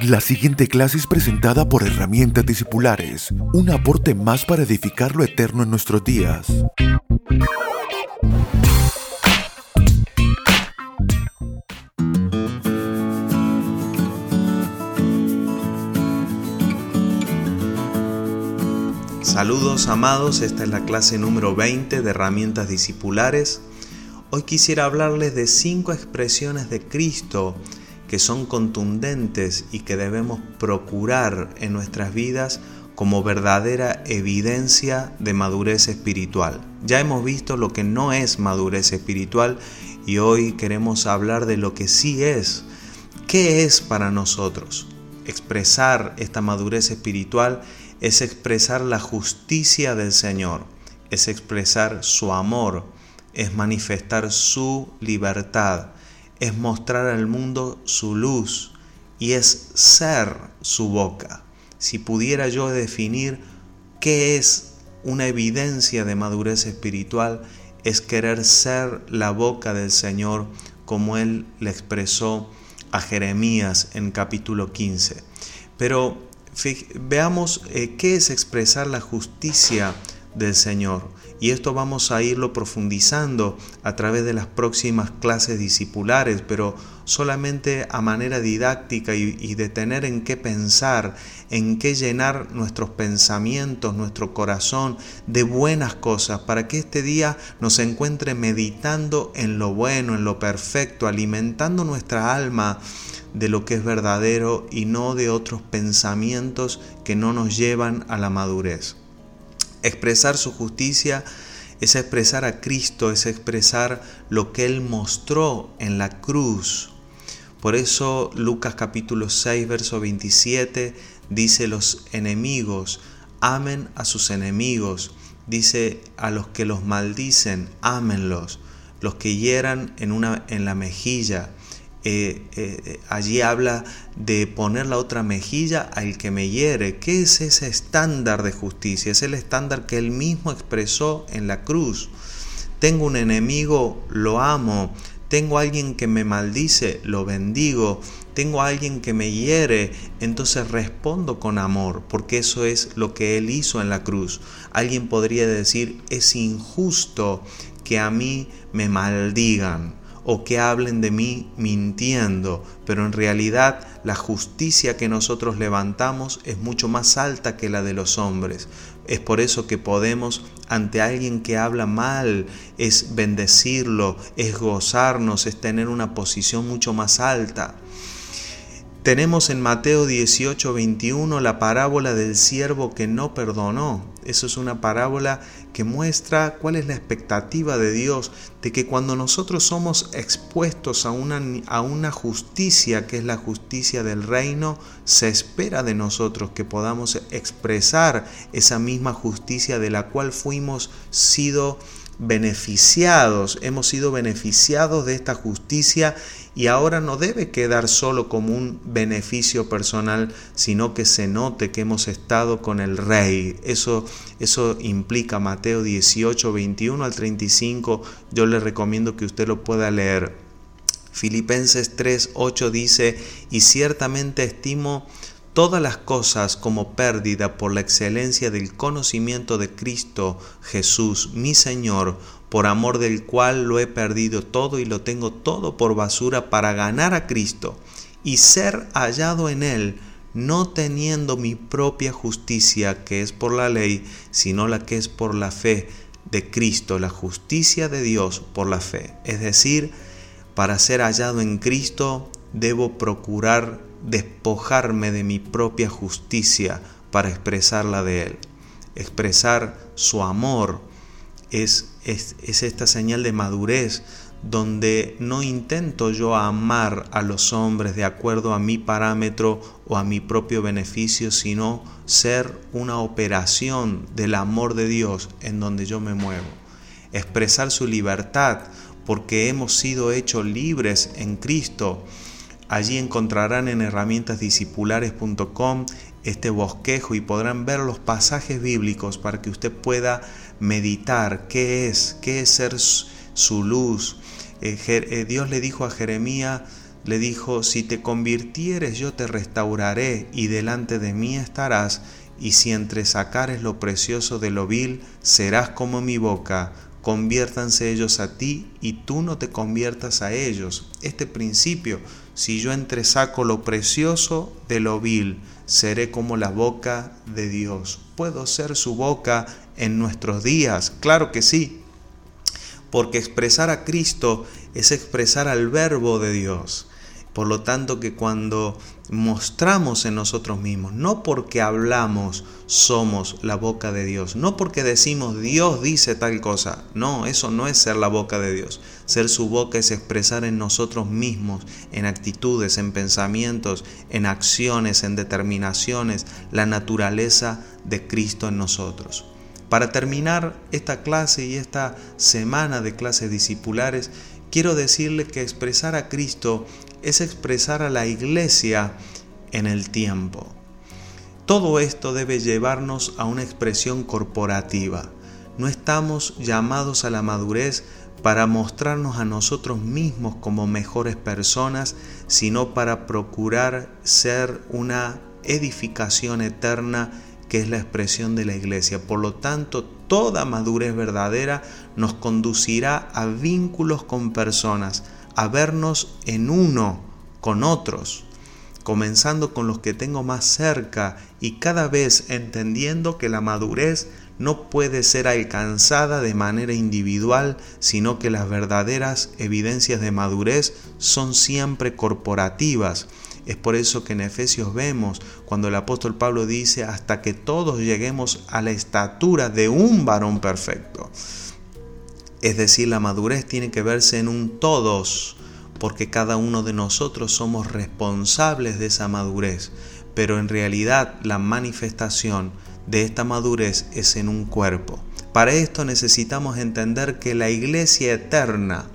La siguiente clase es presentada por Herramientas Discipulares, un aporte más para edificar lo eterno en nuestros días. Saludos amados, esta es la clase número 20 de Herramientas Discipulares. Hoy quisiera hablarles de cinco expresiones de Cristo que son contundentes y que debemos procurar en nuestras vidas como verdadera evidencia de madurez espiritual. Ya hemos visto lo que no es madurez espiritual y hoy queremos hablar de lo que sí es. ¿Qué es para nosotros? Expresar esta madurez espiritual es expresar la justicia del Señor, es expresar su amor, es manifestar su libertad, es mostrar al mundo su luz y es ser su boca. Si pudiera yo definir qué es una evidencia de madurez espiritual, es querer ser la boca del Señor como Él le expresó a Jeremías en capítulo 15. Pero veamos eh, qué es expresar la justicia del Señor. Y esto vamos a irlo profundizando a través de las próximas clases discipulares, pero solamente a manera didáctica y, de tener en qué pensar, en qué llenar nuestros pensamientos, nuestro corazón de buenas cosas, para que este día nos encuentre meditando en lo bueno, en lo perfecto, alimentando nuestra alma de lo que es verdadero y no de otros pensamientos que no nos llevan a la madurez. Expresar su justicia es expresar a Cristo, es expresar lo que Él mostró en la cruz. Por eso Lucas capítulo 6, verso 27 dice los enemigos, amen a sus enemigos. Dice a los que los maldicen, ámenlos. Los que hieran en, una, en la mejilla, eh, eh, allí habla de poner la otra mejilla al que me hiere. ¿Qué es ese estándar de justicia? Es el estándar que él mismo expresó en la cruz. Tengo un enemigo, lo amo. Tengo alguien que me maldice, lo bendigo. Tengo alguien que me hiere, entonces respondo con amor, porque eso es lo que Él hizo en la cruz. Alguien podría decir, es injusto que a mí me maldigan o que hablen de mí mintiendo, pero en realidad la justicia que nosotros levantamos es mucho más alta que la de los hombres. Es por eso que podemos ante alguien que habla mal, es bendecirlo, es gozarnos, es tener una posición mucho más alta. Tenemos en Mateo 18, 21 la parábola del siervo que no perdonó. Eso es una parábola que muestra cuál es la expectativa de Dios de que cuando nosotros somos expuestos a una, a una justicia que es la justicia del reino, se espera de nosotros que podamos expresar esa misma justicia de la cual fuimos sido beneficiados, hemos sido beneficiados de esta justicia y ahora no debe quedar solo como un beneficio personal, sino que se note que hemos estado con el Rey. Eso, eso implica Mateo 18, 21 al 35. Yo le recomiendo que usted lo pueda leer. Filipenses 3, 8 dice, y ciertamente estimo todas las cosas como pérdida por la excelencia del conocimiento de Cristo Jesús, mi Señor, por amor del cual lo he perdido todo y lo tengo todo por basura para ganar a Cristo y ser hallado en Él, no teniendo mi propia justicia que es por la ley, sino la que es por la fe de Cristo, la justicia de Dios por la fe. Es decir, para ser hallado en Cristo debo procurar despojarme de mi propia justicia para expresar la de Él. Expresar su amor es, es, esta señal de madurez donde no intento yo amar a los hombres de acuerdo a mi parámetro o a mi propio beneficio, sino ser una operación del amor de Dios en donde yo me muevo. Expresar su libertad porque hemos sido hechos libres en Cristo Allí encontrarán en herramientasdiscipulares.com este bosquejo y podrán ver los pasajes bíblicos para que usted pueda meditar qué es, qué es ser su luz. Eh, eh, Dios le dijo a Jeremías, le dijo, si te convirtieres yo te restauraré y delante de mí estarás, y si entresacares lo precioso de lo vil, serás como mi boca, conviértanse ellos a ti y tú no te conviertas a ellos. Este principio, si yo entresaco lo precioso de lo vil, seré como la boca de Dios. ¿Puedo ser su boca en nuestros días? Claro que sí, porque expresar a Cristo es expresar al verbo de Dios. Por lo tanto, que cuando mostramos en nosotros mismos, no porque hablamos somos la boca de Dios, no porque decimos Dios dice tal cosa, no, eso no es ser la boca de Dios. Ser su boca es expresar en nosotros mismos, en actitudes, en pensamientos, en acciones, en determinaciones, la naturaleza de Cristo en nosotros. Para terminar esta clase y esta semana de clases discipulares, quiero decirle que expresar a Cristo es expresar a la iglesia en el tiempo. Todo esto debe llevarnos a una expresión corporativa. No estamos llamados a la madurez para mostrarnos a nosotros mismos como mejores personas, sino para procurar ser una edificación eterna que es la expresión de la iglesia. Por lo tanto, toda madurez verdadera nos conducirá a vínculos con personas, a vernos en uno con otros, comenzando con los que tengo más cerca y cada vez entendiendo que la madurez no puede ser alcanzada de manera individual, sino que las verdaderas evidencias de madurez son siempre corporativas. Es por eso que en Efesios vemos cuando el apóstol Pablo dice hasta que todos lleguemos a la estatura de un varón perfecto. Es decir, la madurez tiene que verse en un todos, porque cada uno de nosotros somos responsables de esa madurez, pero en realidad la manifestación de esta madurez es en un cuerpo. Para esto necesitamos entender que la iglesia eterna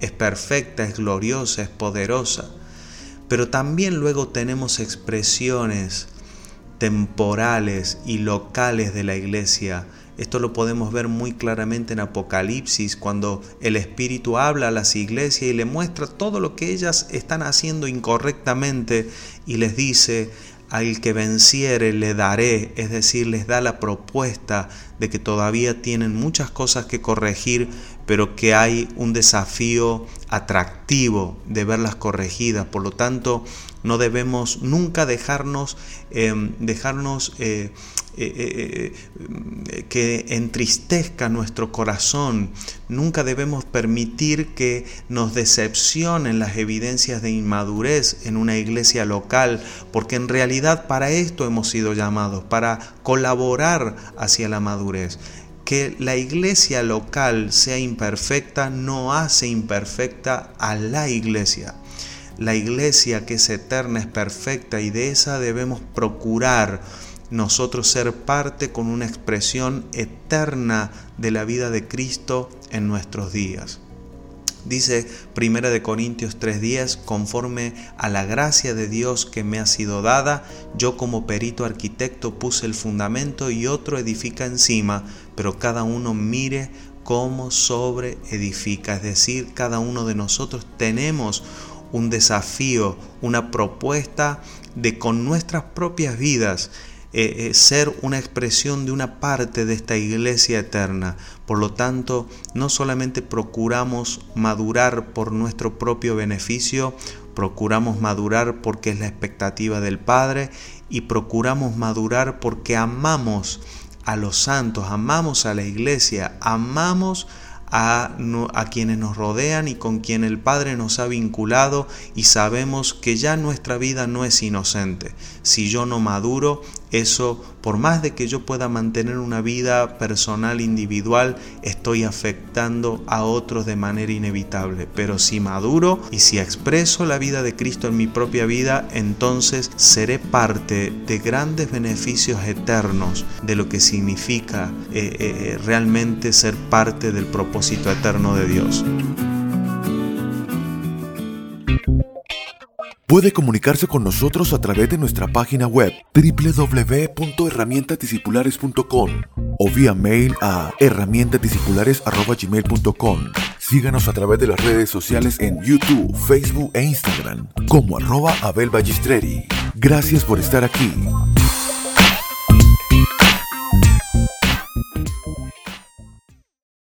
es perfecta, es gloriosa, es poderosa, pero también luego tenemos expresiones temporales y locales de la iglesia esto lo podemos ver muy claramente en Apocalipsis, cuando el Espíritu habla a las iglesias y le muestra todo lo que ellas están haciendo incorrectamente y les dice, al que venciere le daré, es decir, les da la propuesta de que todavía tienen muchas cosas que corregir, pero que hay un desafío atractivo de verlas corregidas. Por lo tanto, no debemos nunca dejarnos, em, dejarnos eh, eh, eh, eh, que entristezca nuestro corazón. Nunca debemos permitir que nos decepcionen las evidencias de inmadurez en una iglesia local, porque en realidad para esto hemos sido llamados, para colaborar hacia la madurez. Que la iglesia local sea imperfecta no hace imperfecta a la iglesia. La iglesia que es eterna es perfecta y de esa debemos procurar nosotros ser parte con una expresión eterna de la vida de Cristo en nuestros días. Dice 1 de Corintios 3:10, conforme a la gracia de Dios que me ha sido dada, yo como perito arquitecto puse el fundamento y otro edifica encima, pero cada uno mire cómo sobre edifica, es decir, cada uno de nosotros tenemos un desafío, una propuesta de con nuestras propias vidas eh, eh, ser una expresión de una parte de esta iglesia eterna. Por lo tanto, no solamente procuramos madurar por nuestro propio beneficio, procuramos madurar porque es la expectativa del Padre y procuramos madurar porque amamos a los santos, amamos a la iglesia, amamos a, a, quienes nos rodean y con quien el Padre nos ha vinculado y sabemos que ya nuestra vida no es inocente. Si yo no maduro, eso, por más de que yo pueda mantener una vida personal individual, estoy afectando a otros de manera inevitable. Pero si maduro y si expreso la vida de Cristo en mi propia vida, entonces seré parte de grandes beneficios eternos de lo que significa eh, eh, realmente ser parte del propósito eterno de Dios. Puede comunicarse con nosotros a través de nuestra página web www.herramientadiscipulares.com o vía mail a herramientadiscipulares.gmail.com Síganos a través de las redes sociales en YouTube, Facebook e Instagram como arroba Gracias por estar aquí.